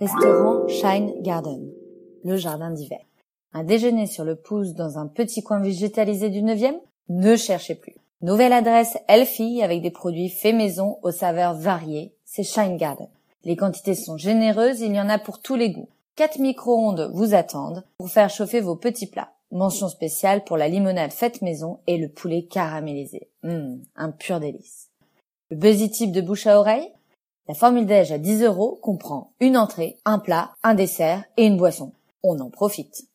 Restaurant Shine Garden, le jardin d'hiver. Un déjeuner sur le pouce dans un petit coin végétalisé du 9e Ne cherchez plus. Nouvelle adresse Elfie avec des produits faits maison aux saveurs variées, c'est Shine Garden. Les quantités sont généreuses, il y en a pour tous les goûts. Quatre micro-ondes vous attendent pour faire chauffer vos petits plats. Mention spéciale pour la limonade faite maison et le poulet caramélisé. Hum, un pur délice. Le buzzy type de bouche à oreille? La formule déj à 10 euros comprend une entrée, un plat, un dessert et une boisson. On en profite.